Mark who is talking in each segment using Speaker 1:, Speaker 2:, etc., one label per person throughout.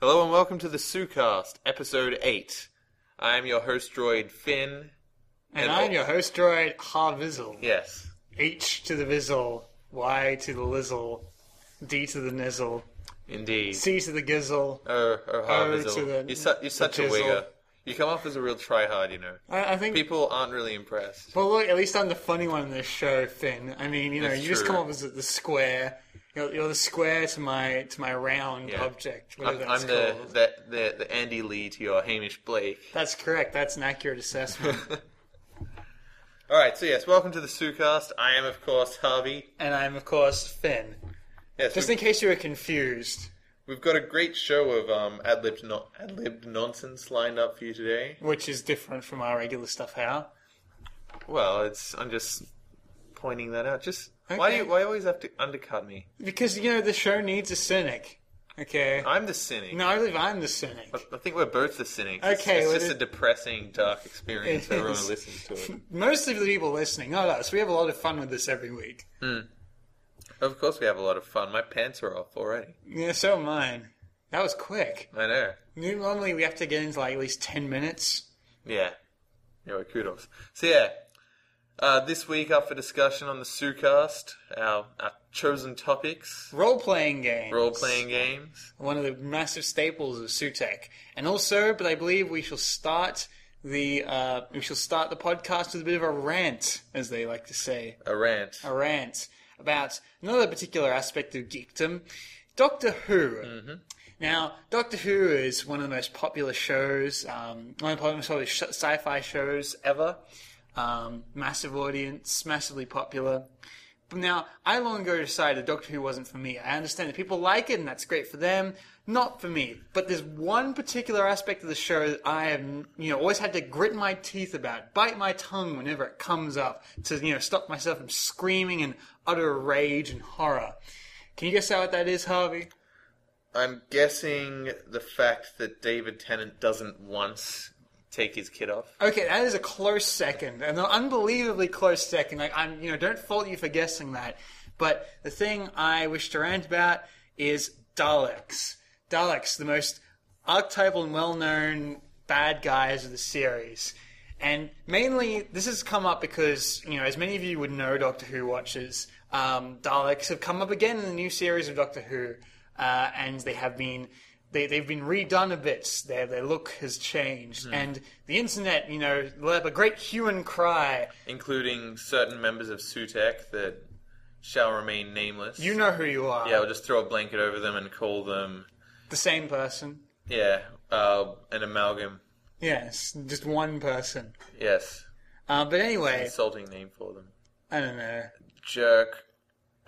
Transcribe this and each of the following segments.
Speaker 1: Hello and welcome to the Sucast, episode 8. I am your host droid, Finn.
Speaker 2: And, I'm your host droid, Harvizzle.
Speaker 1: Yes.
Speaker 2: H to the Vizzle, Y to the Lizzle, D to the Nizzle,
Speaker 1: Indeed.
Speaker 2: C to the Gizzle.
Speaker 1: Oh, oh, Harvizzle.
Speaker 2: to the-
Speaker 1: you're, su- you're such a
Speaker 2: jizzle.
Speaker 1: wigger. You come off as a real tryhard, you know.
Speaker 2: I, I think.
Speaker 1: People aren't really impressed.
Speaker 2: well, look, at least I'm the funny one in this show, Finn. I mean, you know,
Speaker 1: That's
Speaker 2: you just
Speaker 1: true.
Speaker 2: come off as the square. You're, you're the square to my to my round
Speaker 1: Yeah.
Speaker 2: object.
Speaker 1: I'm,
Speaker 2: that's
Speaker 1: I'm the, the, the, the Andy Lee to your Hamish Blake.
Speaker 2: That's correct. That's an accurate assessment.
Speaker 1: Alright, so yes, welcome to the Sucast. I am, of course, Harvey.
Speaker 2: and I'm, of course, Finn.
Speaker 1: Yes,
Speaker 2: Just in case you were confused,
Speaker 1: we've got a great show of um, ad-libbed, no- ad-libbed nonsense lined up for you today.
Speaker 2: which is different from our regular stuff. How?
Speaker 1: Well, it's I'm just pointing that out. Just why do you why always have to undercut me?
Speaker 2: Because you know the show needs a cynic. Okay.
Speaker 1: I'm the cynic.
Speaker 2: No, I believe I'm the cynic.
Speaker 1: I think we're both the cynics.
Speaker 2: Okay,
Speaker 1: it's,
Speaker 2: well,
Speaker 1: just
Speaker 2: it-
Speaker 1: a depressing, dark experience for everyone who listens to it.
Speaker 2: Most of the people listening, not us, we have a lot of fun with this every week. Hmm.
Speaker 1: Of course, we have a lot of fun. My pants are off already.
Speaker 2: Yeah, so mine. That was quick.
Speaker 1: I know.
Speaker 2: Normally we have to get into like at least 10 minutes.
Speaker 1: Yeah. Yeah, well, kudos. So yeah, uh, this week up for discussion on the Sucast, our, our chosen topics,
Speaker 2: Role playing games.
Speaker 1: role playing games.
Speaker 2: One of the massive staples of Sutek. And also, but I believe we shall start the uh, we shall start the podcast with a bit of a rant, as they like to say.
Speaker 1: A rant.
Speaker 2: a rant about another particular aspect of geekdom, Doctor Who. Now, Doctor Who is one of the most popular shows, um, one of the most popular sh- sci-fi shows ever. Um, massive audience, massively popular. But now, I long ago decided Doctor Who wasn't for me. I understand that people like it, and that's great for them. Not for me. But there's one particular aspect of the show that I have, you know, always had to grit my teeth about, bite my tongue whenever it comes up, to you know stop myself from screaming in utter rage and horror. Can you guess out what that is, Harvey?
Speaker 1: I'm guessing the fact that David Tennant doesn't once take his kid off.
Speaker 2: Okay, that is a close second, an unbelievably close second. Like I'm, you know, don't fault you for guessing that. But the thing I wish to rant about is Daleks. Daleks, the most archetypal and well-known bad guys of the series. And mainly, this has come up because, you know, as many of you would know, Doctor Who watchers, um, Daleks have come up again in the new series of Doctor Who, uh, and they have been they, they've been redone a bit. Their their look has changed, and the internet, you know, let up a great hue and cry.
Speaker 1: including certain members of Sutek that shall remain nameless.
Speaker 2: You know who you are.
Speaker 1: yeah, we'll just throw a blanket over them and call them,
Speaker 2: the same person.
Speaker 1: yeah, uh, an amalgam.
Speaker 2: Yes, just one person.
Speaker 1: Yes,
Speaker 2: Uh, but anyway,
Speaker 1: insulting name for them.
Speaker 2: I don't know.
Speaker 1: Jerk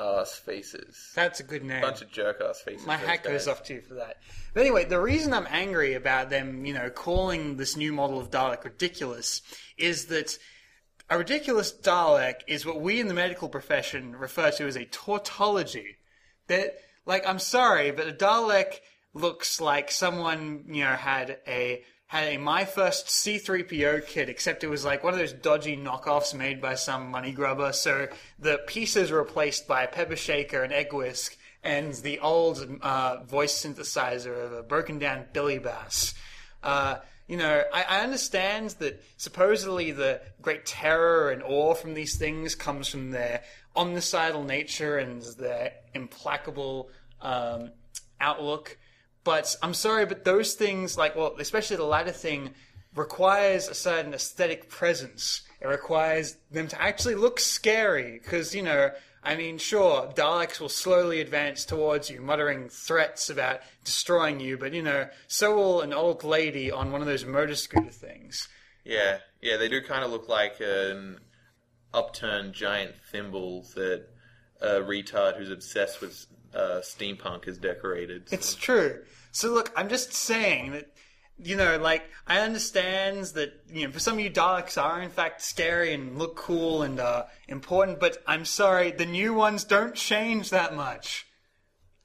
Speaker 1: ass faces.
Speaker 2: That's a good name.
Speaker 1: Bunch of jerk ass faces.
Speaker 2: My hat goes off to you for that. But anyway, the reason I'm angry about them, you know, calling this new model of Dalek ridiculous is that a ridiculous Dalek is what we in the medical profession refer to as a tautology. That, like, I'm sorry, but a Dalek looks like someone, you know, had a had a My First C3PO kit, except it was like one of those dodgy knockoffs made by some money grubber. So the pieces replaced by a pepper shaker, an egg whisk, and the old uh, voice synthesizer of a broken down Billy Bass. Uh, you know, I, I understand that supposedly the great terror and awe from these things comes from their omnicidal nature and their implacable um, outlook. But I'm sorry, but those things, like, well, especially the latter thing, requires a certain aesthetic presence. It requires them to actually look scary, because, you know, I mean, sure, Daleks will slowly advance towards you, muttering threats about destroying you, but, you know, so will an old lady on one of those motor scooter things.
Speaker 1: Yeah, yeah, they do kind of look like an upturned giant thimble that a retard who's obsessed with uh, steampunk is decorated.
Speaker 2: It's true. So look, I'm just saying that you know, like I understand that you know for some of you Daleks are in fact scary and look cool and uh, important, but I'm sorry, the new ones don't change that much.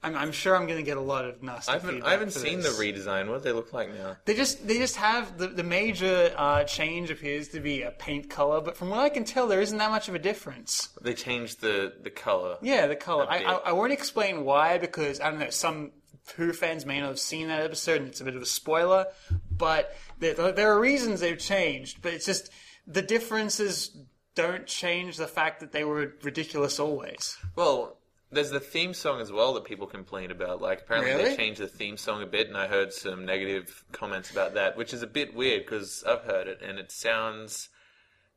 Speaker 2: I'm, I'm sure I'm going to get a lot of nasty
Speaker 1: I haven't, I haven't seen the redesign. What do they look like now?
Speaker 2: They just they just have the the major uh, change appears to be a paint color, but from what I can tell, there isn't that much of a difference.
Speaker 1: They changed the the color.
Speaker 2: Yeah, the color. I. I I won't explain why because I don't know some Who fans may not have seen that episode, and it's a bit of a spoiler. But there, there are reasons they've changed. But it's just the differences don't change the fact that they were ridiculous always.
Speaker 1: Well, there's the theme song as well that people complain about. Like, apparently
Speaker 2: Really?
Speaker 1: they changed the theme song a bit, and I heard some negative comments about that, which is a bit weird because I've heard it, and it sounds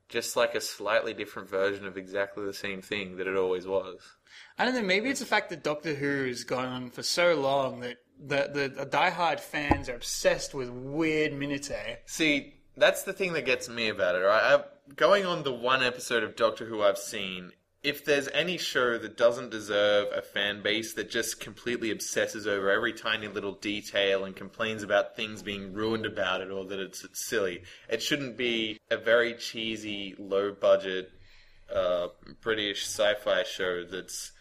Speaker 1: just like a slightly different version of exactly the same thing that it always was.
Speaker 2: I don't know. Maybe it's the fact that Doctor Who's gone on for so long that the the, the diehard fans are obsessed with weird Minute.
Speaker 1: See, that's the thing that gets me about it. Right, I, going on the one episode of Doctor Who I've seen, if there's any show that doesn't deserve a fan base that just completely obsesses over every tiny little detail and complains about things being ruined about it or that it's, it's silly, it shouldn't be a very cheesy, low budget uh, British sci-fi show that's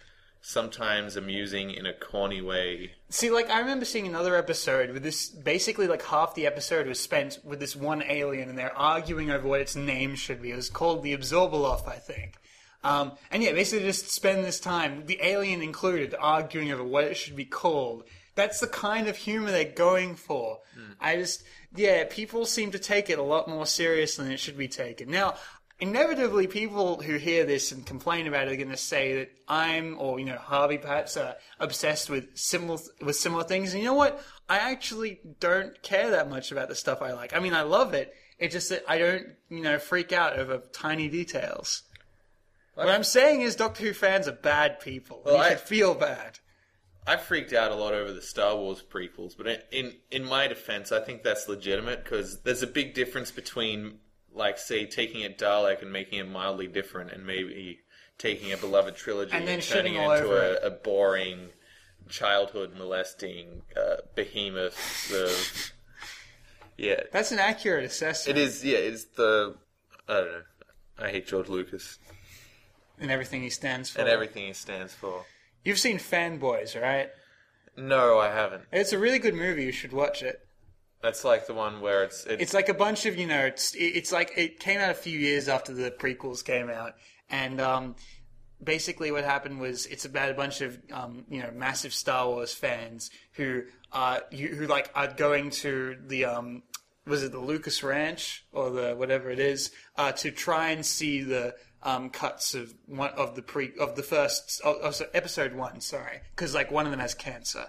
Speaker 1: sometimes amusing in a corny way.
Speaker 2: See, like I remember seeing another episode with this. Basically, like half the episode was spent with this one alien, and they're arguing over what its name should be. It was called the Abzorbaloff, I think. Um, and yeah, basically just spend this time, the alien included, arguing over what it should be called. That's the kind of humor they're going for. I just, yeah, people seem to take it a lot more serious than it should be taken. Now, inevitably, people who hear this and complain about it are going to say that I'm, or you know, Harvey perhaps, are obsessed with similar with similar things. And you know what? I actually don't care that much about the stuff I like. I mean, I love it. It's just that I don't, you know, freak out over tiny details. What I'm saying is, Doctor Who fans are bad people.
Speaker 1: Well,
Speaker 2: you
Speaker 1: I-
Speaker 2: should feel bad.
Speaker 1: I freaked out a lot over the Star Wars prequels, but in in, in my defense, I think that's legitimate because there's a big difference between, like, say, taking a Dalek and making it mildly different, and maybe taking a beloved trilogy
Speaker 2: And then
Speaker 1: turning
Speaker 2: shitting
Speaker 1: it
Speaker 2: all
Speaker 1: into
Speaker 2: over
Speaker 1: a,
Speaker 2: it.
Speaker 1: a boring, childhood molesting uh, behemoth of. Yeah,
Speaker 2: That's an accurate assessment.
Speaker 1: it is. Yeah, it's the. I don't know. I hate George Lucas
Speaker 2: and everything he stands for.
Speaker 1: and everything he stands for.
Speaker 2: You've seen Fanboys, right?
Speaker 1: No, I haven't.
Speaker 2: It's a really good movie. You should watch it.
Speaker 1: That's like the one where it's it's,
Speaker 2: It's like a bunch of you know. It's it's like it came out a few years after the prequels came out, and um, basically what happened was it's about a bunch of um, you know massive Star Wars fans who uh you, who like are going to the um was it the Lucas Ranch or the whatever it is uh, to try and see the um, cuts of one of the pre of the first oh, oh, so episode one sorry. Because like one of them has cancer.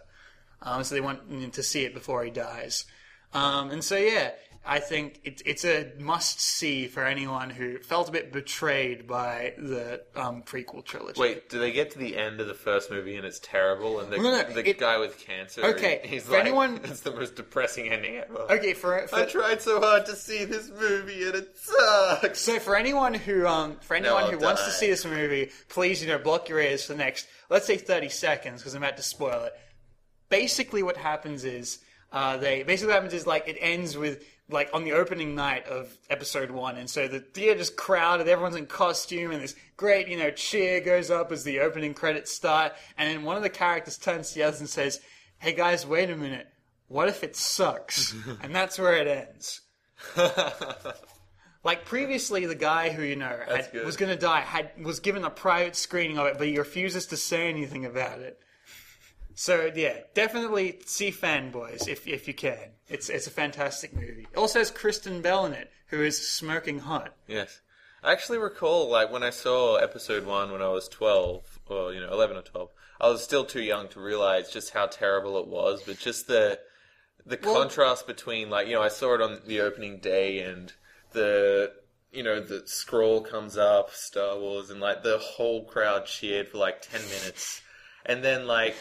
Speaker 2: Um, so they want to see it before he dies. Um, and so yeah I think it, it's a must see for anyone who felt a bit betrayed by the um, prequel trilogy.
Speaker 1: Wait, do they get to the end of the first movie and it's terrible? And the,
Speaker 2: No, no,
Speaker 1: the
Speaker 2: it-
Speaker 1: guy with cancer,
Speaker 2: Okay,
Speaker 1: he's
Speaker 2: for
Speaker 1: like,
Speaker 2: anyone-
Speaker 1: it's the most depressing ending ever.
Speaker 2: Okay, for, for
Speaker 1: I tried so hard to see this movie and it sucks.
Speaker 2: So for anyone who um for anyone
Speaker 1: I'll
Speaker 2: who wants to see this movie, please you know block your ears for the next let's say thirty seconds because I'm about to spoil it. Basically, what happens is uh, they basically what happens is like it ends with like on the opening night of episode one, and so the theater theater's crowded, everyone's in costume, and this great you know cheer goes up as the opening credits start, and then one of the characters turns to the others and says, "Hey guys, wait a minute." What if it sucks? and that's where it ends. Like previously, the guy who you know had, was going to die had was given a private screening of it, but he refuses to say anything about it. So yeah, definitely see Fanboys if if you can. It's it's a fantastic movie. It also has Kristen Bell in it, who is smoking hot.
Speaker 1: Yes. I actually recall, like, when I saw episode one when I was 12, or, you know, 11 or 12, I was still too young to realize just how terrible it was, but just the the
Speaker 2: Well-
Speaker 1: contrast between, like, you know, I saw it on the opening day and the, you know, the scroll comes up, Star Wars, and, like, the whole crowd cheered for, like, 10 minutes. And then, like,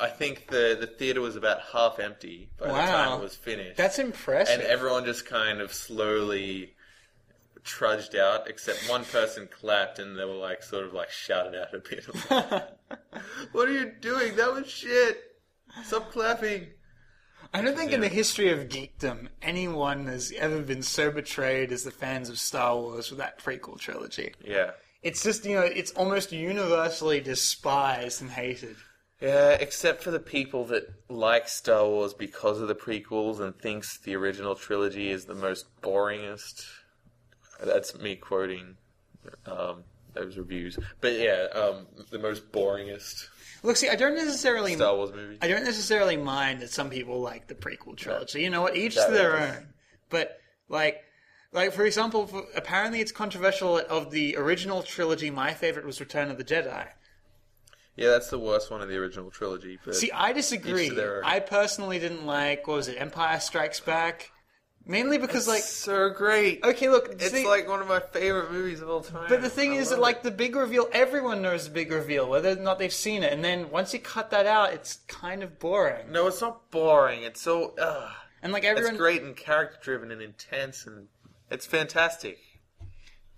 Speaker 1: I think the, the theater was about half empty by the time it was finished
Speaker 2: That's impressive.
Speaker 1: and everyone just kind of slowly trudged out, except one person clapped, and they were like, sort of like shouted out a bit. what are you doing? That was shit. Stop clapping.
Speaker 2: I don't think in the history of geekdom anyone has ever been so betrayed as the fans of Star Wars with that prequel trilogy.
Speaker 1: Yeah.
Speaker 2: It's just you know it's almost universally despised and hated.
Speaker 1: Yeah, except for the people that like Star Wars because of the prequels and thinks the original trilogy is the most boringest. That's me quoting um, those reviews. But yeah, um, the most boringest
Speaker 2: Look, see, I don't necessarily.
Speaker 1: Star Wars movie.
Speaker 2: I don't necessarily mind that some people like the prequel trilogy. You know what? Each
Speaker 1: That
Speaker 2: to their
Speaker 1: was-
Speaker 2: own. But like, like for example, for, apparently it's controversial. Of the original trilogy, my favorite was Return of the Jedi.
Speaker 1: Yeah, that's the worst one of the original trilogy. But
Speaker 2: See, I disagree.
Speaker 1: Each to their own.
Speaker 2: I personally didn't like what was it, Empire Strikes Back, mainly because like,
Speaker 1: so great.
Speaker 2: okay, look,
Speaker 1: It's
Speaker 2: see-
Speaker 1: like one of my favorite movies of all time.
Speaker 2: But the thing
Speaker 1: I
Speaker 2: is that, like, the big reveal, everyone knows the big reveal, whether or not they've seen it. And then once you cut that out, it's kind of boring.
Speaker 1: no, it's not boring. It's so uh,
Speaker 2: And like everyone, it's
Speaker 1: great and character driven and intense and it's fantastic.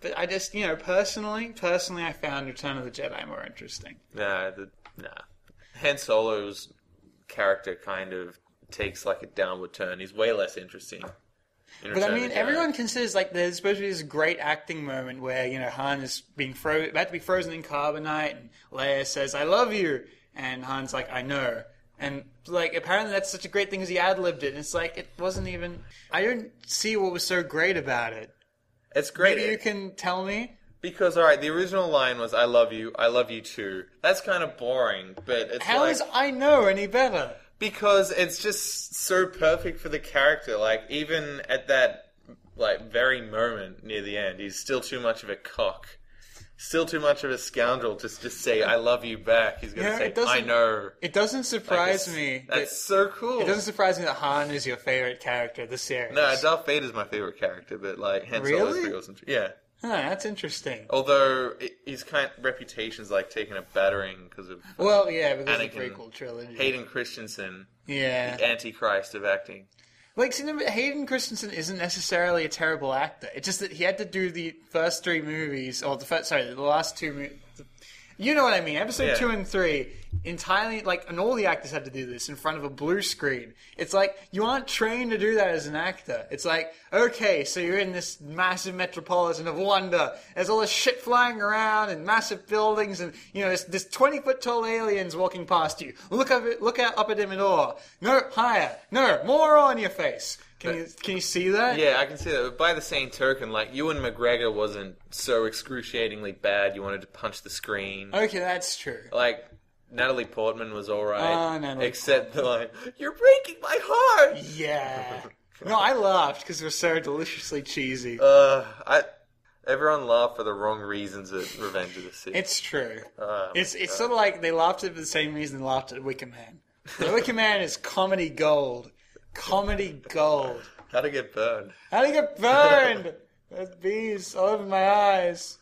Speaker 2: But I just, you know, personally, personally, I found Return of the Jedi more interesting.
Speaker 1: Nah, the, nah. Han Solo's character kind of takes like a downward turn. He's way less interesting. in
Speaker 2: But I mean, everyone considers like there's supposed to be this great acting moment where you know Han is being fro- about to be frozen in carbonite, and Leia says, "I love you," and Han's like, "I know." And like apparently that's such a great thing as he ad libbed it. And it's like it wasn't even. I don't see what was so great about it.
Speaker 1: It's great
Speaker 2: Maybe you can tell me.
Speaker 1: because all right, the original line was "I love you, I love you too." That's kind of boring, but it's
Speaker 2: How
Speaker 1: like
Speaker 2: is I know any better?
Speaker 1: because it's just so perfect for the character. Like even at that like very moment near the end, he's still too much of a cock. Still too much of a scoundrel to just say "I love you" back. He's gonna
Speaker 2: Yeah,
Speaker 1: say "I know."
Speaker 2: It doesn't surprise
Speaker 1: Like,
Speaker 2: me.
Speaker 1: it's-
Speaker 2: that-
Speaker 1: That's so cool.
Speaker 2: it doesn't surprise me that Han is your favorite character of the series.
Speaker 1: No, Darth Vader is my favorite character, but like Han Solo's
Speaker 2: Really?
Speaker 1: pretty awesome. too. Yeah,
Speaker 2: Huh, that's interesting.
Speaker 1: although his kind of reputation's like taking a battering because of
Speaker 2: Well, yeah, because of the
Speaker 1: Anakin
Speaker 2: prequel trilogy.
Speaker 1: Hayden Christensen,
Speaker 2: yeah.
Speaker 1: the Antichrist of acting.
Speaker 2: Like, see, Hayden Christensen isn't necessarily a terrible actor. It's just that he had to do the first three movies, or the first, sorry, the last two movies. You know what I mean? Episode
Speaker 1: Yeah.
Speaker 2: two and three, entirely, like, and all the actors had to do this in front of a blue screen. It's like, you aren't trained to do that as an actor. It's like, okay, so you're in this massive metropolitan of wonder. There's all this shit flying around and massive buildings and, you know, there's, there's 20 foot tall aliens walking past you. Look up, look out up at him in awe. No, higher. No, more on your face. Can you, can you see that?
Speaker 1: Yeah, I can see that. But by the same token, like Ewan McGregor wasn't so excruciatingly bad. You wanted to punch the screen.
Speaker 2: Okay, that's true.
Speaker 1: Like Natalie Portman was all right,
Speaker 2: Oh, Natalie
Speaker 1: except the line "You're breaking my heart."
Speaker 2: Yeah. No, I laughed because it was so deliciously cheesy.
Speaker 1: Uh, I. Everyone laughed for the wrong reasons at Revenge of the Sith.
Speaker 2: It's true.
Speaker 1: Oh,
Speaker 2: It's it's sort of like they laughed at it for the same reason they laughed at Wicker Man. The Wicker Man is comedy gold. Comedy gold.
Speaker 1: How to get burned.
Speaker 2: How you get burned? There's bees all over my eyes.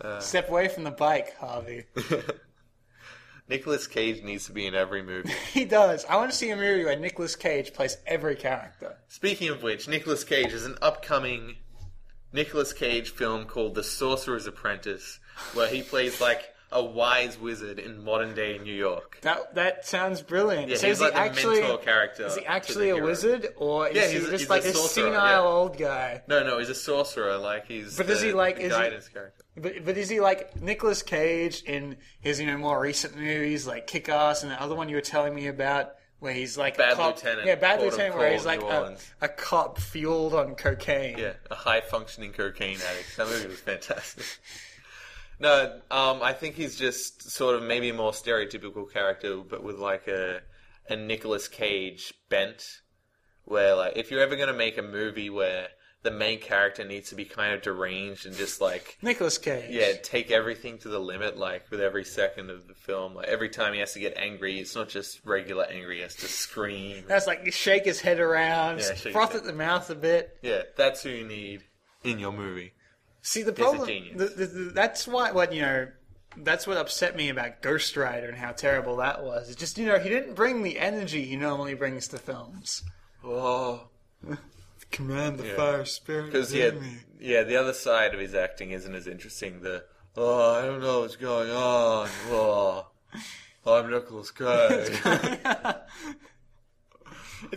Speaker 1: Uh.
Speaker 2: Step away from the bike, Harvey.
Speaker 1: Nicholas Cage needs to be in every movie.
Speaker 2: He does. I want to see a movie where Nicholas Cage plays every character.
Speaker 1: Speaking of which, Nicholas Cage is an upcoming Nicholas Cage film called The Sorcerer's Apprentice, where he plays like a wise wizard in modern day New York.
Speaker 2: That that sounds brilliant.
Speaker 1: Yeah,
Speaker 2: so
Speaker 1: he's
Speaker 2: is he
Speaker 1: like the
Speaker 2: actually
Speaker 1: mentor character.
Speaker 2: is he actually a
Speaker 1: hero.
Speaker 2: wizard or is
Speaker 1: Yeah,
Speaker 2: he just
Speaker 1: he's
Speaker 2: like
Speaker 1: a
Speaker 2: a senile
Speaker 1: yeah.
Speaker 2: old guy?
Speaker 1: No, no, he's a sorcerer. Like he's.
Speaker 2: But
Speaker 1: the-
Speaker 2: he, like, is he-
Speaker 1: character?
Speaker 2: But but is he like Nicolas Cage in his you know more recent movies like Kick Ass and the other one you were telling me about where he's like
Speaker 1: Bad
Speaker 2: a cop,
Speaker 1: Lieutenant,
Speaker 2: yeah Bad Lieutenant where he's like a, a cop fueled on cocaine.
Speaker 1: Yeah, a high functioning cocaine addict. That movie was fantastic. No, um, I think he's just sort of maybe a more stereotypical character, but with like a a Nicolas Cage bent. Where like, if you're ever gonna make a movie where the main character needs to be kind of deranged and just like
Speaker 2: Nicolas Cage.
Speaker 1: yeah, take everything to the limit, like with every second of the film. Like every time he has to get angry, it's not just regular angry; he has to scream.
Speaker 2: That's like shake his head around,
Speaker 1: Yeah,
Speaker 2: froth at the mouth a bit.
Speaker 1: Yeah, that's who you need in your movie.
Speaker 2: See the problem. The, the, the, that's why what you know. That's what upset me about Ghost Rider and how terrible that was. It's just you know he didn't bring the energy he normally brings to films.
Speaker 1: Oh.
Speaker 2: Command the
Speaker 1: Yeah.
Speaker 2: fire spirit.
Speaker 1: Because yeah, yeah, the other side of his acting isn't as interesting. The oh, I don't know what's going on. Oh, I'm Nicholas Cage. I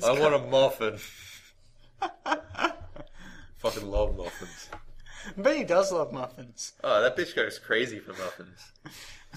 Speaker 1: want a muffin. Fucking love muffins.
Speaker 2: But he does love muffins.
Speaker 1: Oh, that bitch goes crazy for muffins.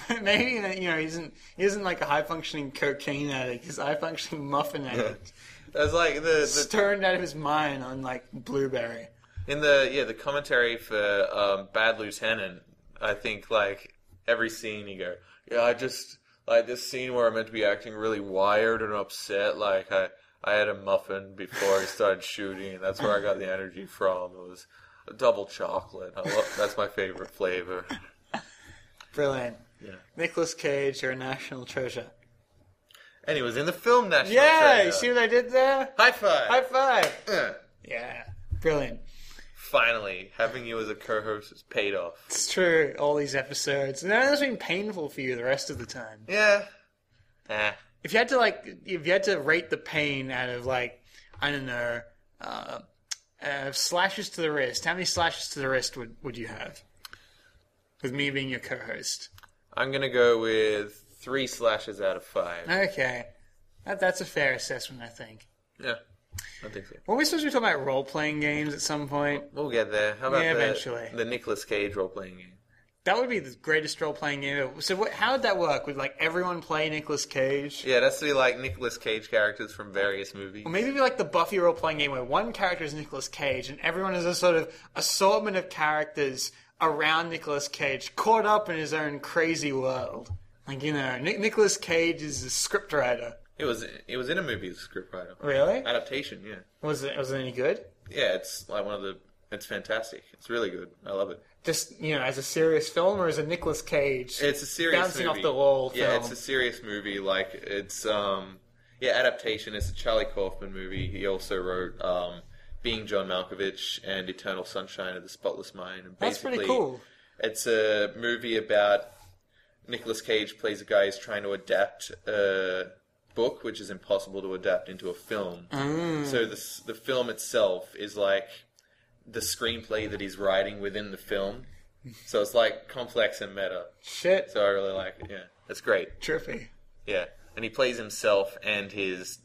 Speaker 2: Maybe you know he isn't he isn't like a high functioning cocaine addict. He's a high functioning muffin addict.
Speaker 1: That's like the, the
Speaker 2: turned out of his mind on like blueberry.
Speaker 1: in the yeah the commentary for um, Bad Lieutenant. I think like every scene you go, yeah, I just like this scene where I'm meant to be acting really wired and upset. Like I, I had a muffin before I started shooting, and that's where I got the energy from. It was double chocolate. I love, that's my favorite flavor.
Speaker 2: Brilliant.
Speaker 1: Yeah.
Speaker 2: Nicholas Cage, you're a national treasure.
Speaker 1: was in the film National Treasure
Speaker 2: Yeah,
Speaker 1: Treasure.
Speaker 2: you see what I did there?
Speaker 1: High five.
Speaker 2: High five.
Speaker 1: Uh,
Speaker 2: Yeah, brilliant.
Speaker 1: Finally, having you as a co-host has paid off.
Speaker 2: It's true. All these episodes, and that's been painful for you the rest of the time.
Speaker 1: Yeah. Ah.
Speaker 2: If you had to like, if you had to rate the pain out of like, I don't know, uh, uh, slashes to the wrist, how many slashes to the wrist would would you have? With me being your co-host.
Speaker 1: I'm gonna go with three slashes out of five.
Speaker 2: Okay, that, that's a fair assessment, I think.
Speaker 1: Yeah, I think so.
Speaker 2: Were we supposed to be talking about role-playing games at some point?
Speaker 1: We'll get there. How about
Speaker 2: Yeah,
Speaker 1: the,
Speaker 2: eventually.
Speaker 1: the Nicolas Cage role-playing game?
Speaker 2: That would be the greatest role-playing game. ever. So, what, how would that work? Would like everyone play Nicolas Cage?
Speaker 1: Yeah, that's to be like Nicolas Cage characters from various movies.
Speaker 2: Or maybe it'd be like the Buffy role playing game where one character is Nicolas Cage and everyone is a sort of assortment of characters around Nicolas Cage, caught up in his own crazy world. Like, you know, Nic- Nicolas Cage is a scriptwriter.
Speaker 1: It was it was in a movie scriptwriter.
Speaker 2: Really?
Speaker 1: Adaptation, yeah.
Speaker 2: Was it, was it any good?
Speaker 1: Yeah, it's like one of the. It's fantastic. It's really good. I love it.
Speaker 2: Just, you know, as a serious film or as a Nicolas Cage?
Speaker 1: It's a serious
Speaker 2: Bouncing off the wall
Speaker 1: Yeah,
Speaker 2: film.
Speaker 1: it's a serious movie. Like it's um yeah adaptation. It's a Charlie Kaufman movie. He also wrote um Being John Malkovich and Eternal Sunshine of the Spotless Mind. And
Speaker 2: That's pretty cool.
Speaker 1: It's a movie about Nicolas Cage plays a guy who's trying to adapt a book, which is impossible to adapt into a film.
Speaker 2: Mm.
Speaker 1: So the the film itself is like the screenplay that he's writing within the film. So it's like complex and meta.
Speaker 2: Shit.
Speaker 1: So I really like it. Yeah, that's great.
Speaker 2: Trippy.
Speaker 1: Yeah, and he plays himself and his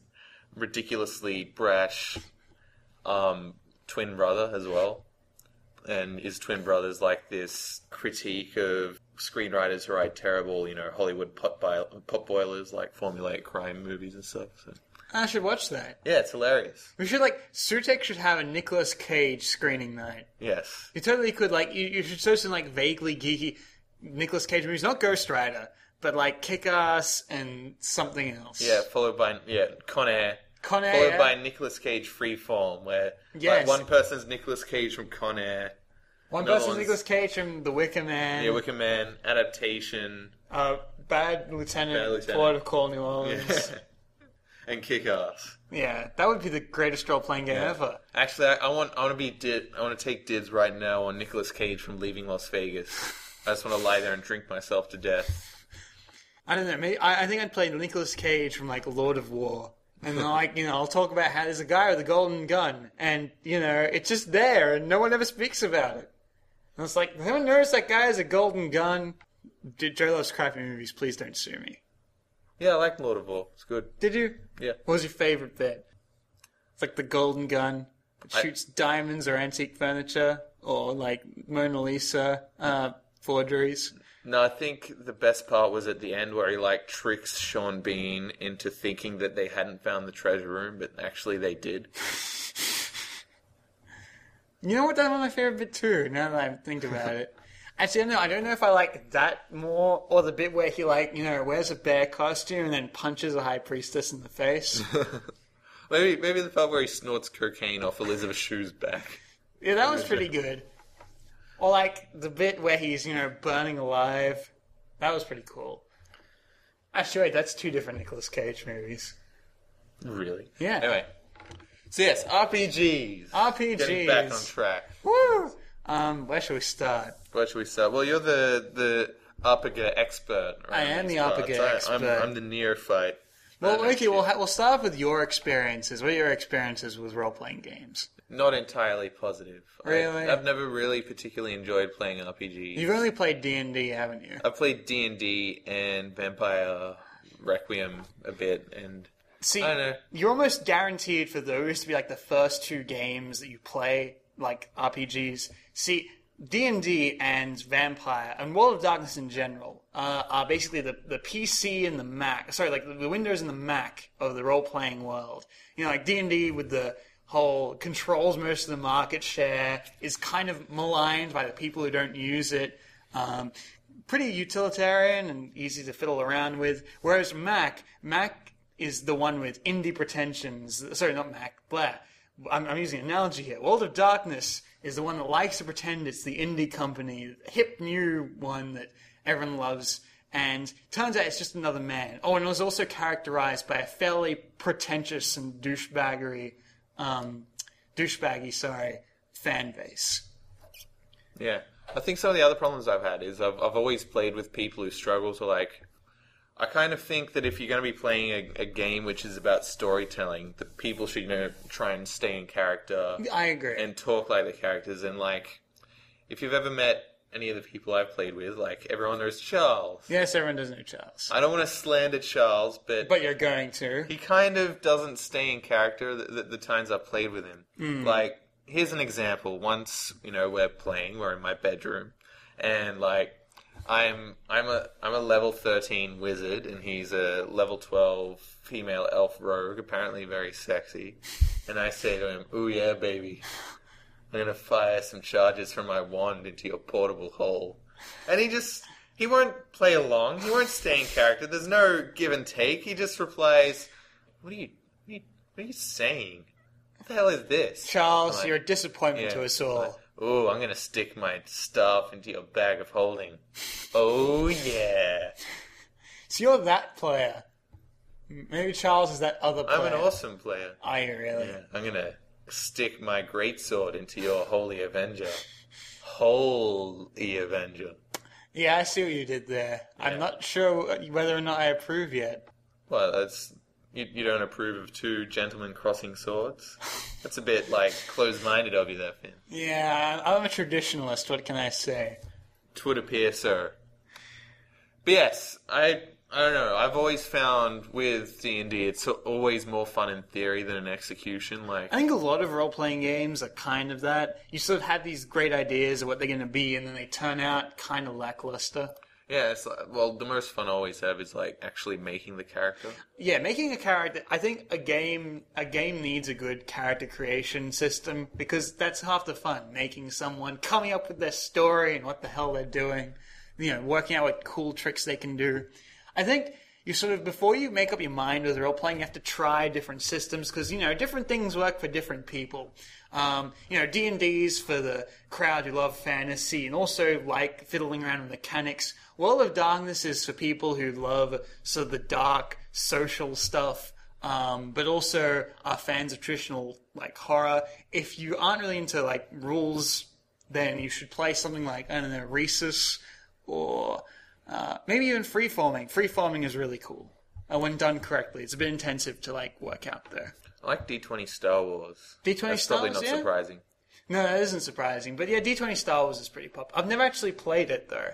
Speaker 1: ridiculously brash um, twin brother as well. And his twin brother's like this critique of screenwriters who write terrible, you know, Hollywood pot, pot boilers like formulaic crime movies and stuff. So
Speaker 2: I should watch that.
Speaker 1: yeah, it's hilarious.
Speaker 2: We should, like, Sutek should have a Nicolas Cage screening night.
Speaker 1: Yes.
Speaker 2: You totally could like you, you should show some like vaguely geeky Nicolas Cage movies, not Ghost Rider, but like Kick Ass and something else.
Speaker 1: Yeah, followed by yeah Con Air.
Speaker 2: Con Air.
Speaker 1: Followed by Nicolas Cage Freeform, where
Speaker 2: Yes.
Speaker 1: like one person's Nicolas Cage from Con Air,
Speaker 2: One
Speaker 1: another
Speaker 2: person's Nicolas Cage from The Wicker Man.
Speaker 1: yeah, Wicker Man adaptation,
Speaker 2: uh, Bad Lieutenant,
Speaker 1: Bad Lieutenant.
Speaker 2: Call, New Orleans.
Speaker 1: and Kick Ass.
Speaker 2: yeah, that would be the greatest role playing game ever.
Speaker 1: Actually, I, I want I want to be did I want to take dids right now on Nicolas Cage from Leaving Las Vegas. I just want to lie there and drink myself to death.
Speaker 2: I don't know. Maybe I, I think I'd play Nicolas Cage from like Lord of War. And like you know, I'll talk about how there's a guy with a golden gun, and you know, it's just there, and no one ever speaks about it. And it's like, haven't noticed that guy has a golden gun? Did Joe loves crappy movies? Please don't sue me.
Speaker 1: Yeah, I like Lord of War. It's good.
Speaker 2: Did you?
Speaker 1: Yeah.
Speaker 2: What was your favorite bit? It's like the golden gun that
Speaker 1: I-
Speaker 2: shoots diamonds or antique furniture, or like Mona Lisa uh, forgeries.
Speaker 1: No, I think the best part was at the end where he like tricks Sean Bean into thinking that they hadn't found the treasure room, but actually they did.
Speaker 2: You know what? That's one of my favorite bit too. Now that I think about it, actually, I don't know. I don't know if I like that more or the bit where he like you know wears a bear costume and then punches a high priestess in the face.
Speaker 1: Maybe maybe the part where he snorts cocaine off Elizabeth Shue's back.
Speaker 2: yeah, that was pretty good. Or like the bit where he's you know burning alive. That was pretty cool. Actually, wait, that's two different Nicolas Cage movies.
Speaker 1: Really?
Speaker 2: Yeah.
Speaker 1: Anyway. So yes, RPGs.
Speaker 2: RPGs.
Speaker 1: Getting back on track.
Speaker 2: Woo! Um, where should we start?
Speaker 1: Where should we start? Well, you're the the RPG expert.
Speaker 2: Right?
Speaker 1: I
Speaker 2: am the. RPG
Speaker 1: I- I'm,
Speaker 2: expert.
Speaker 1: I'm the neophyte.
Speaker 2: Well, okay, we'll ha- we'll start with your experiences. What are your experiences with role playing games?
Speaker 1: Not entirely positive. I-
Speaker 2: Really?
Speaker 1: I've never really particularly enjoyed playing RPGs.
Speaker 2: You've only played D and D, haven't you?
Speaker 1: I've played D and D and Vampire Requiem a bit, and
Speaker 2: See,
Speaker 1: I know.
Speaker 2: you're almost guaranteed for those to be like the first two games that you play, like RPGs. See, D and D and Vampire and World of Darkness in general uh, are basically the, the PC and the Mac. Sorry, like the, Windows and the Mac of the role playing world. You know, like D and D with the whole controls most of the market share is kind of maligned by the people who don't use it. Um, pretty utilitarian and easy to fiddle around with. Whereas Mac, Mac is the one with indie pretensions. Sorry, not Mac. Blah. I'm, I'm using an analogy here. World of Darkness is the one that likes to pretend it's the indie company, hip new one that everyone loves. And turns out it's just another man. Oh, and it was also characterized by a fairly pretentious and douchebaggery, um, douchebaggy, sorry, fan base.
Speaker 1: Yeah. I think some of the other problems I've had is I've, I've always played with people who struggle to like. I kind of think that if you're going to be playing a, a game which is about storytelling, the people should you know try and stay in character
Speaker 2: I agree.
Speaker 1: and talk like the characters. And like, if you've ever met any of the people I've played with, like everyone knows Charles.
Speaker 2: yes, everyone does know Charles.
Speaker 1: I don't want to slander Charles, but
Speaker 2: But you're going to.
Speaker 1: he kind of doesn't stay in character the, the, the times I've played with him.
Speaker 2: Hmm.
Speaker 1: Like, here's an example. Once, you know, we're playing, we're in my bedroom, and like, I'm I'm a I'm a level thirteen wizard, and he's a level twelve female elf rogue, apparently very sexy. And I say to him, "Ooh yeah, baby, I'm gonna fire some charges from my wand into your portable hole," and he just. He won't play along. He won't stay in character. There's no give and take. He just replies, "What are you? What are you, what are you saying? What the hell is this?"
Speaker 2: Charles,
Speaker 1: like,
Speaker 2: you're a disappointment
Speaker 1: yeah,
Speaker 2: to us all.
Speaker 1: Oh, I'm gonna stick my stuff into your bag of holding. Oh yeah,
Speaker 2: So you're that player. Maybe Charles is that other player.
Speaker 1: I'm an awesome player.
Speaker 2: Are you really?
Speaker 1: Yeah, I'm gonna stick my greatsword into your holy avenger. Holy avenger.
Speaker 2: Yeah, I see what you did there. I'm not sure whether or not I approve yet.
Speaker 1: Well, that's you, you don't approve of two gentlemen crossing swords. That's a bit like closed-minded of you, there, Finn.
Speaker 2: Yeah, I'm a traditionalist. What can I say?
Speaker 1: Twould appear so. But yes, I I don't know. I've always found with D and D, it's always more fun in theory than in execution. Like,
Speaker 2: I think a lot of role playing games are kind of that. You sort of have these great ideas of what they're going to be, and then they turn out kind of lackluster.
Speaker 1: Yeah, it's like, well, the most fun I always have is like actually making the character.
Speaker 2: Yeah, making a character. I think a game a game needs a good character creation system because that's half the fun. Making someone coming up with their story and what the hell they're doing. You know, working out what cool tricks they can do. I think you sort of before you make up your mind with role playing, you have to try different systems because you know different things work for different people. Um, you know, D and D's for the crowd who love fantasy and also like fiddling around with mechanics. World of Darkness is for people who love sort of the dark social stuff, um, but also are fans of traditional like horror. If you aren't really into like rules, then you should play something like I don't know, Risus or uh, maybe even freeforming. Freeforming is really cool And when done correctly. It's a bit intensive to like work out there.
Speaker 1: I like D twenty Star Wars.
Speaker 2: D20
Speaker 1: That's
Speaker 2: Star
Speaker 1: probably
Speaker 2: Wars,
Speaker 1: not
Speaker 2: yeah.
Speaker 1: surprising.
Speaker 2: No, that isn't surprising. But yeah, D20 Star Wars is pretty pop. I've never actually played it though.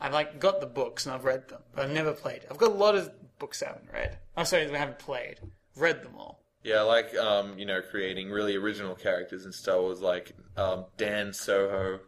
Speaker 2: I've like got the books and I've read them, but I've never played it. I've got a lot of books I haven't read. I'm sorry, I haven't played. Read them all.
Speaker 1: Yeah, I like um, you know creating really original characters in Star Wars. Like um, Dan Soho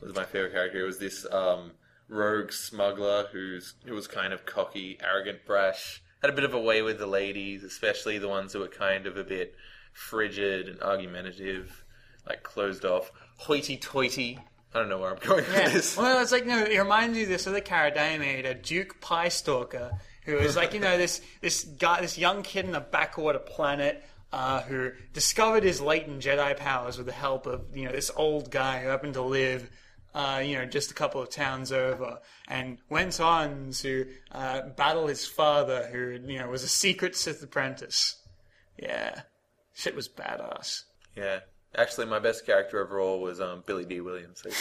Speaker 1: was my favorite character. It was this um, rogue smuggler who's who was kind of cocky, arrogant, brash. Had a bit of a way with the ladies, especially the ones who were kind of a bit frigid and argumentative, like closed off, hoity-toity. I don't know where I'm going with
Speaker 2: Yeah.
Speaker 1: this.
Speaker 2: Well, it's like no, it reminds you of this other character I made, a Duke Pie Stalker, who is like you know this this guy, this young kid in a backwater planet. Uh, who discovered his latent Jedi powers with the help of you know this old guy who happened to live uh, you know just a couple of towns over, and went on to uh, battle his father, who you know was a secret Sith apprentice. Yeah, shit was badass.
Speaker 1: Yeah, actually, my best character overall was um, Billy Dee Williams.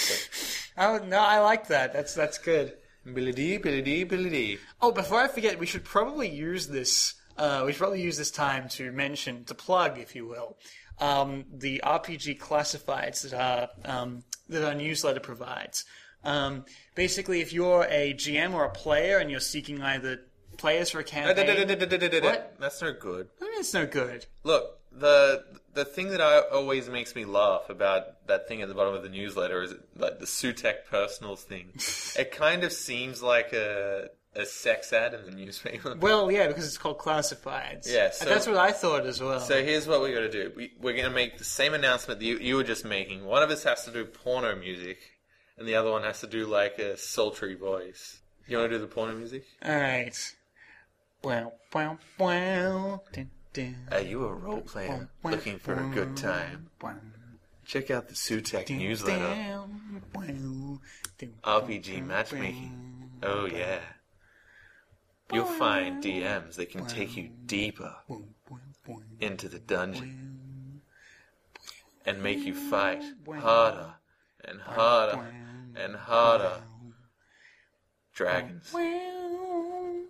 Speaker 2: Oh no, I like that. That's that's good.
Speaker 1: Billy Dee. Billy Dee. Billy Dee.
Speaker 2: Oh, before I forget, we should probably use this. Uh, we should probably use this time to mention, to plug, if you will, um, the RPG classifieds that our um, that our newsletter provides. Um, basically, if you're a GM or a player and you're seeking either players for a campaign, What?
Speaker 1: That's no good.
Speaker 2: I mean, it's no good.
Speaker 1: Look, the the thing that I always makes me laugh about that thing at the bottom of the newsletter is like the Sutek personals thing. it kind of seems like a a sex ad in the newspaper.
Speaker 2: Well, yeah, because it's called classifieds.
Speaker 1: Yeah, so-
Speaker 2: that's what I thought as well.
Speaker 1: So here's what we're going to do. We, we're going to make the same announcement that you, you were just making. One of us has to do porno music, and the other one has to do like a sultry voice. You want to do the porno music?
Speaker 2: All right. Wow, wow, wow.
Speaker 1: Are you a role player looking for a good time? Check out the Sutek
Speaker 2: dun,
Speaker 1: newsletter. RPG matchmaking. Oh yeah. You'll find DMs that can take you deeper into the dungeon and make you fight harder and harder and harder. Dragons. Well,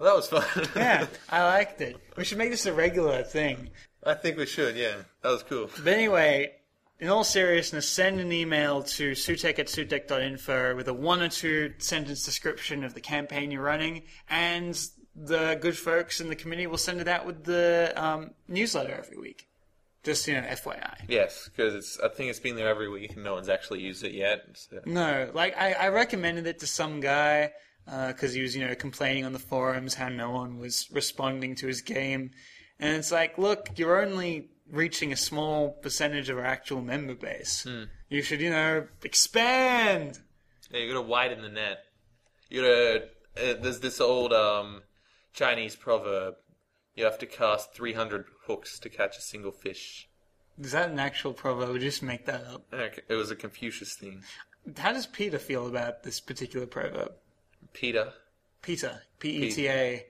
Speaker 1: that was fun.
Speaker 2: Yeah, I liked it. We should make this a regular thing.
Speaker 1: I think we should. Yeah, that was cool.
Speaker 2: But anyway, in all seriousness, send an email to sutek at sutek.info with a one or two sentence description of the campaign you're running, and the good folks in the committee will send it out with the um, newsletter every week. Just, you know, FYI.
Speaker 1: Yes, because it's. I think it's been there every week, and no one's actually used it yet. So.
Speaker 2: No, like, I, I recommended it to some guy because he was, you know, complaining on the forums how no one was responding to his game. And it's like, look, you're only reaching a small percentage of our actual member base. You should, you know, expand.
Speaker 1: Yeah, you gotta widen the net. You gotta. Uh, there's this old um, Chinese proverb. You have to cast 300 hooks to catch a single fish.
Speaker 2: Is that an actual proverb? We just make that up.
Speaker 1: It was a Confucius thing.
Speaker 2: How does Peter feel about this particular proverb?
Speaker 1: Peter,
Speaker 2: Peter, P E T A.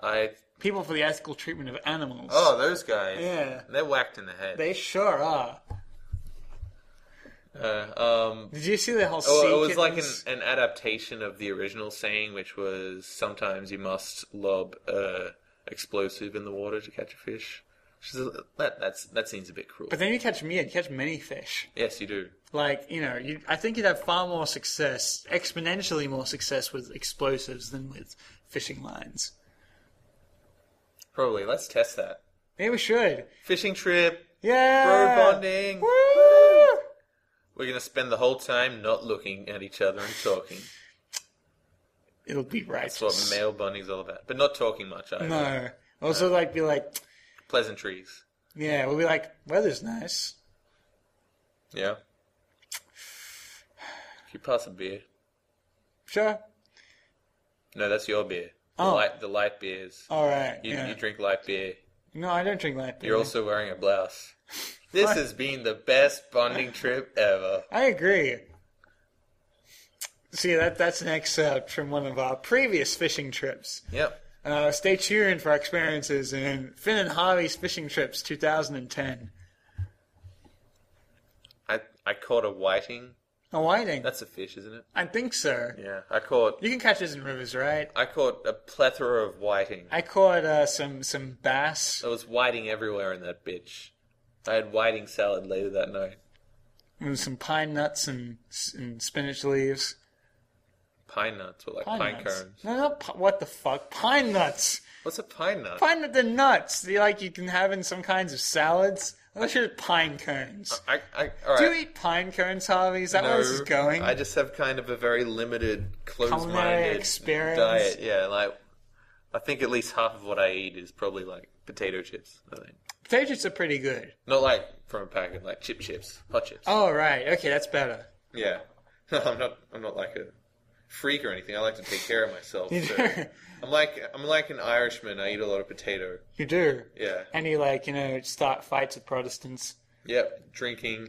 Speaker 1: I.
Speaker 2: People for the ethical treatment of animals.
Speaker 1: Oh, those guys.
Speaker 2: Yeah.
Speaker 1: They're whacked in the head.
Speaker 2: They sure are.
Speaker 1: Uh, um,
Speaker 2: Did you see the whole?
Speaker 1: Oh, it was like an, an adaptation of the original saying, which was sometimes you must lob uh, explosive in the water to catch a fish. Is that that's that seems a bit cruel.
Speaker 2: But then you catch me, you catch many fish.
Speaker 1: yes, you do.
Speaker 2: Like you know, you, I think you'd have far more success, exponentially more success with explosives than with fishing lines.
Speaker 1: Probably. Let's test that.
Speaker 2: Maybe we should.
Speaker 1: Fishing trip.
Speaker 2: Yeah.
Speaker 1: Bro bonding.
Speaker 2: Woo!
Speaker 1: We're gonna spend the whole time not looking at each other and talking.
Speaker 2: It'll be
Speaker 1: right.
Speaker 2: That's
Speaker 1: what male bonding's all about. But not talking much either.
Speaker 2: No. Also, like, be like,
Speaker 1: Pleasantries.
Speaker 2: yeah, we'll be like, weather's nice.
Speaker 1: Yeah. Can you pass a beer?
Speaker 2: Sure.
Speaker 1: No, that's your beer. The
Speaker 2: Oh.
Speaker 1: light the light beers.
Speaker 2: All right.
Speaker 1: You,
Speaker 2: yeah.
Speaker 1: you drink light beer.
Speaker 2: No, I don't drink light beer.
Speaker 1: You're also wearing a blouse. This has been the best bonding trip ever.
Speaker 2: I agree. See, that that's an excerpt from one of our previous fishing trips.
Speaker 1: Yep.
Speaker 2: Uh, stay tuned for our experiences in Finn and Harvey's fishing trips 2010.
Speaker 1: I I caught a whiting.
Speaker 2: A whiting.
Speaker 1: That's a fish, isn't it?
Speaker 2: I think so.
Speaker 1: Yeah. I caught
Speaker 2: You can catch this in rivers, right?
Speaker 1: I caught a plethora of whiting.
Speaker 2: I caught uh, some some bass.
Speaker 1: There was whiting everywhere in that bitch. I had whiting salad later that night.
Speaker 2: and some pine nuts and, and spinach leaves.
Speaker 1: Pine nuts were like pine,
Speaker 2: Pine, nuts.
Speaker 1: cones.
Speaker 2: No, not pi- what the fuck? Pine nuts.
Speaker 1: What's a pine nut?
Speaker 2: Pine nuts. The nuts. They like you can have in some kinds of salads. Unless you're pine cones.
Speaker 1: I, I, all
Speaker 2: Do you eat pine cones, Harvey? Is that where this is going?
Speaker 1: I just have kind of a very limited,
Speaker 2: Culinary
Speaker 1: closed-minded
Speaker 2: experience.
Speaker 1: diet. Yeah, like I think at least half of what I eat is probably like potato chips. I think
Speaker 2: Potato chips are pretty good.
Speaker 1: not like from a packet, like chip chips, hot chips.
Speaker 2: Oh right, okay, that's better.
Speaker 1: Yeah, I'm not. I'm not like a freak or anything. I like to take care of myself. So. I'm like I'm like an Irishman. I eat a lot of potato.
Speaker 2: You do.
Speaker 1: Yeah.
Speaker 2: And you like, you know, start fights with Protestants.
Speaker 1: Yep. Drinking.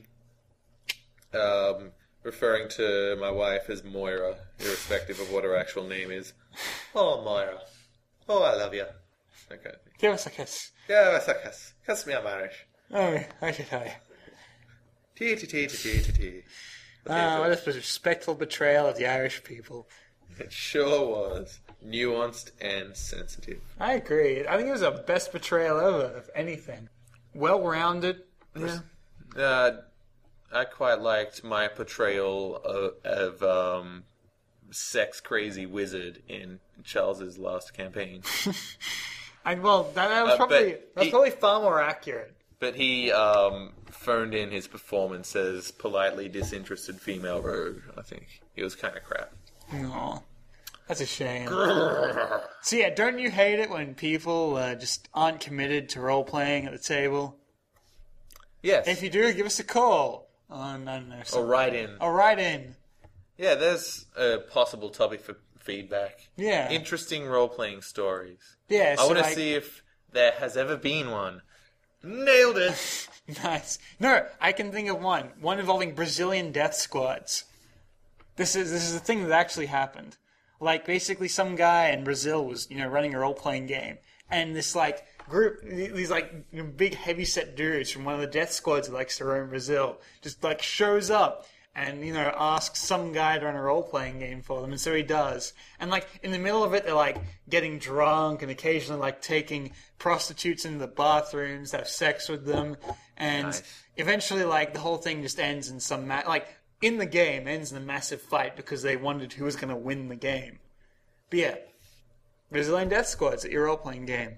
Speaker 1: Um, referring to my wife as Moira, irrespective of what her actual name is. Oh, Moira. Oh, I love you. That kind of thing.
Speaker 2: Give us a kiss.
Speaker 1: Give us a kiss. Kiss me, I'm Irish.
Speaker 2: Oh, I should tell you.
Speaker 1: Tee tee tee tee tee tee.
Speaker 2: Ah, what a respectful betrayal of the Irish people.
Speaker 1: It sure was nuanced and sensitive.
Speaker 2: I agree. I think it was the best betrayal ever of anything. Well rounded.
Speaker 1: Yeah. Uh, I quite liked my portrayal of, of um, sex crazy wizard in Charles's last campaign.
Speaker 2: And well, that, that was
Speaker 1: Uh, but
Speaker 2: probably that's
Speaker 1: he-
Speaker 2: probably far more accurate.
Speaker 1: But he um, phoned in his performance as politely disinterested female rogue. I think he was kind of crap.
Speaker 2: No, that's a shame. so yeah, don't you hate it when people uh, just aren't committed to role playing at the table?
Speaker 1: Yes.
Speaker 2: If you do, give us a call. on I don't know.
Speaker 1: Or write in.
Speaker 2: oh, right in.
Speaker 1: Yeah, there's a possible topic for feedback.
Speaker 2: Yeah.
Speaker 1: Interesting role playing stories.
Speaker 2: Yeah.
Speaker 1: I
Speaker 2: so,
Speaker 1: want to
Speaker 2: like-
Speaker 1: see if there has ever been one. Nailed it.
Speaker 2: Nice. No, I can think of one. One involving Brazilian death squads. This is this is a thing that actually happened. Like basically, some guy in Brazil was you know running a role playing game, and this like group, these like big heavy set dudes from one of the death squads that likes to roam Brazil, just like shows up and you know asks some guy to run a role playing game for them, and so he does. And like in the middle of it, they're like getting drunk and occasionally like taking prostitutes into the bathrooms have sex with them, and
Speaker 1: Nice.
Speaker 2: eventually like the whole thing just ends in some ma- like in the game ends in a massive fight because they wondered who was going to win the game. But yeah, Brazilian Death Squad's your role playing game.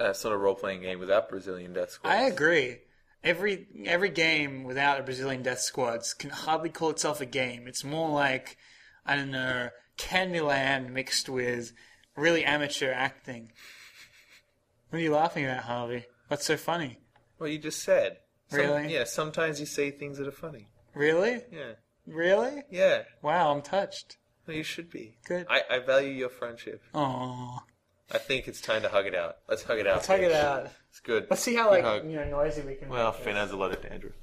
Speaker 1: Uh, it's not a role playing game without Brazilian Death Squad.
Speaker 2: I agree. Every every game without a Brazilian Death Squads can hardly call itself a game. It's more like I don't know Candyland mixed with really amateur acting. What are you laughing at, Harvey? What's so funny?
Speaker 1: Well, you just said. Some-
Speaker 2: Really?
Speaker 1: Yeah, sometimes you say things that are funny.
Speaker 2: Really?
Speaker 1: Yeah.
Speaker 2: Really?
Speaker 1: Yeah.
Speaker 2: Wow, I'm touched.
Speaker 1: Well, you should be.
Speaker 2: Good.
Speaker 1: I, I value your friendship.
Speaker 2: Oh,
Speaker 1: I think it's time to hug it out. Let's hug it out.
Speaker 2: let's hug it out.
Speaker 1: It's good.
Speaker 2: Let's see how
Speaker 1: Good
Speaker 2: like
Speaker 1: hug.
Speaker 2: you know noisy we can.
Speaker 1: Well, Finn has a lot of dandruff.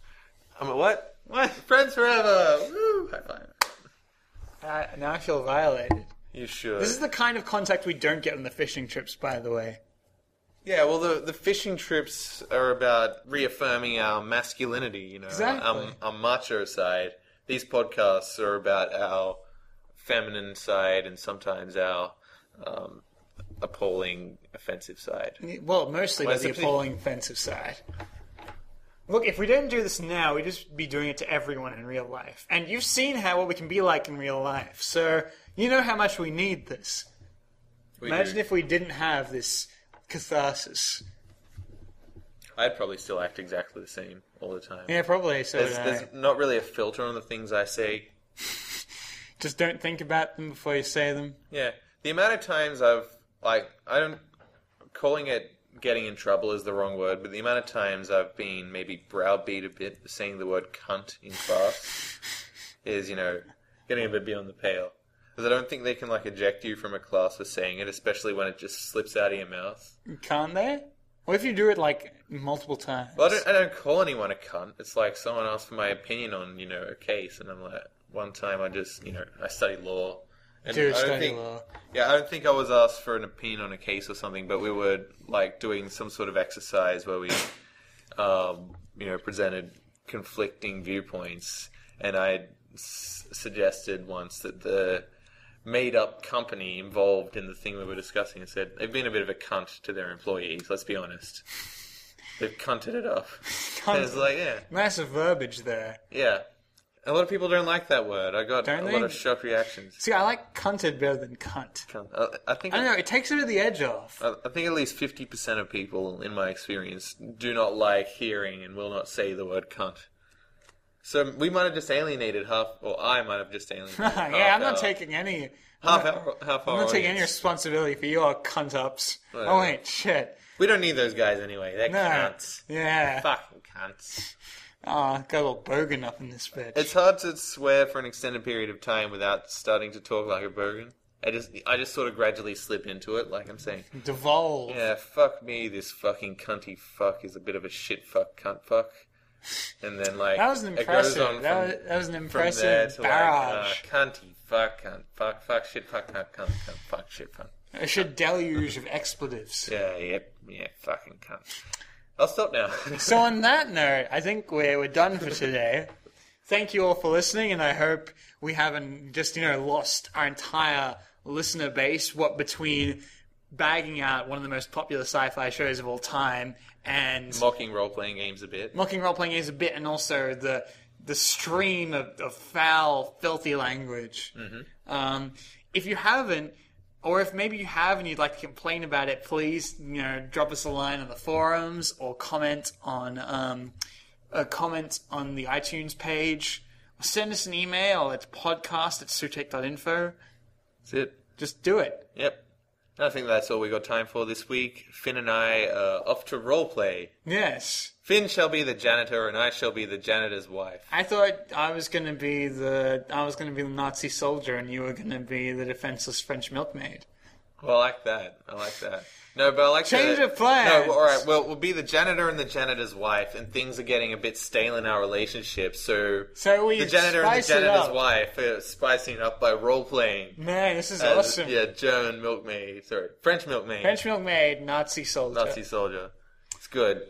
Speaker 1: I'm a what? What? Friends forever! Woo! High five.
Speaker 2: Uh, now I feel violated.
Speaker 1: You should.
Speaker 2: This is the kind of contact we don't get on the fishing trips, by the way.
Speaker 1: Yeah, well, the the fishing trips are about reaffirming our masculinity, you know,
Speaker 2: Exactly.
Speaker 1: our, our macho side. These podcasts are about our feminine side and sometimes our um, appalling offensive side.
Speaker 2: Well, mostly the appalling offensive side. Look, if we didn't do this now, we'd just be doing it to everyone in real life. And you've seen how what we can be like in real life, so you know how much we need this.
Speaker 1: We
Speaker 2: Imagine
Speaker 1: do-
Speaker 2: if we didn't have this catharsis.
Speaker 1: I'd probably still act exactly the same all the time.
Speaker 2: Yeah, probably. So
Speaker 1: There's, there's not really a filter on the things I say.
Speaker 2: just don't think about them before you say them.
Speaker 1: Yeah, the amount of times I've like I don't calling it getting in trouble is the wrong word, but the amount of times I've been maybe browbeat a bit for saying the word cunt in class is you know getting a bit beyond the pale. Because I don't think they can like eject you from a class for saying it, especially when it just slips out of your mouth.
Speaker 2: Can't they? What if you do it like multiple times?
Speaker 1: Well, I don't, I don't call anyone a cunt. It's like someone asked for my opinion on you know a case, and I'm like, one time I just you know I study law. And
Speaker 2: Do
Speaker 1: I don't think,
Speaker 2: law.
Speaker 1: Yeah, I don't think I was asked for an opinion on a case or something, but we were like doing some sort of exercise where we, um, you know, presented conflicting viewpoints, and I suggested once that the made-up company involved in the thing we were discussing and said they've been a bit of a cunt to their employees. Let's be honest, they've cunted it up. And it's like, yeah,
Speaker 2: Massive verbiage there.
Speaker 1: yeah. A lot of people don't like that word. I got
Speaker 2: Don't
Speaker 1: a
Speaker 2: they?
Speaker 1: lot of shock reactions.
Speaker 2: See, I like cunted better than cunt.
Speaker 1: Cunt. I, I think
Speaker 2: I don't know, it takes a bit of the edge off.
Speaker 1: I I think at least 50% of people, in my experience, do not like hearing and will not say the word cunt. So we might have just alienated half, or I might have just alienated half
Speaker 2: yeah, I'm not
Speaker 1: our,
Speaker 2: taking any.
Speaker 1: half
Speaker 2: I'm not,
Speaker 1: our, half
Speaker 2: I'm
Speaker 1: our
Speaker 2: not taking any
Speaker 1: audience.
Speaker 2: responsibility for your cunt ups. Oh wait, shit.
Speaker 1: We don't need those guys anyway. They're
Speaker 2: No.
Speaker 1: cunts.
Speaker 2: Yeah.
Speaker 1: Fucking cunts.
Speaker 2: Ah, oh, got a little bogan up in this bitch.
Speaker 1: It's hard to swear for an extended period of time without starting to talk like a bogan. I just, I just sort of gradually slip into it, like I'm saying.
Speaker 2: Devolve.
Speaker 1: Yeah, fuck me, this fucking cunty fuck is a bit of a shit fuck cunt fuck. And then like
Speaker 2: That was an impressive. That
Speaker 1: from,
Speaker 2: was, that was an impressive barrage.
Speaker 1: like uh, cunty fuck cunt fuck fuck shit fuck cunt cunt cunt fuck shit fuck.
Speaker 2: A should deluge of expletives.
Speaker 1: Yeah, yep, yeah, fucking cunt. I'll stop now.
Speaker 2: So on that note, I think we're, we're done for today. Thank you all for listening, and I hope we haven't just, you know, lost our entire listener base, what between bagging out one of the most popular sci-fi shows of all time and
Speaker 1: Mocking role playing games a bit.
Speaker 2: mocking role-playing games a bit, and also the the stream of, of foul, filthy language. Um, if you haven't, or if maybe you have and you'd like to complain about it, please, you know, drop us a line on the forums or comment on um, a comment on the iTunes page. Or send us an email at podcast at sutek.info.
Speaker 1: That's it.
Speaker 2: Just do it.
Speaker 1: Yep. I think that's all we got time for this week. Finn and I are off to roleplay.
Speaker 2: Yes.
Speaker 1: Finn shall be the janitor, and I shall be the janitor's wife.
Speaker 2: I thought I was going to be the I was going to be the Nazi soldier, and you were going to be the defenseless French milkmaid.
Speaker 1: Well, I like that. I like that. No, but I like
Speaker 2: Change
Speaker 1: the,
Speaker 2: of plans.
Speaker 1: No, all right. Well, we'll be the janitor and the janitor's wife, and things are getting a bit stale in our relationship. So,
Speaker 2: So we
Speaker 1: the janitor and the janitor's wife are spicing it up by role playing.
Speaker 2: Man, this is
Speaker 1: as,
Speaker 2: awesome.
Speaker 1: Yeah, German milkmaid. Sorry, French milkmaid.
Speaker 2: French milkmaid, Nazi soldier.
Speaker 1: Nazi soldier. It's good.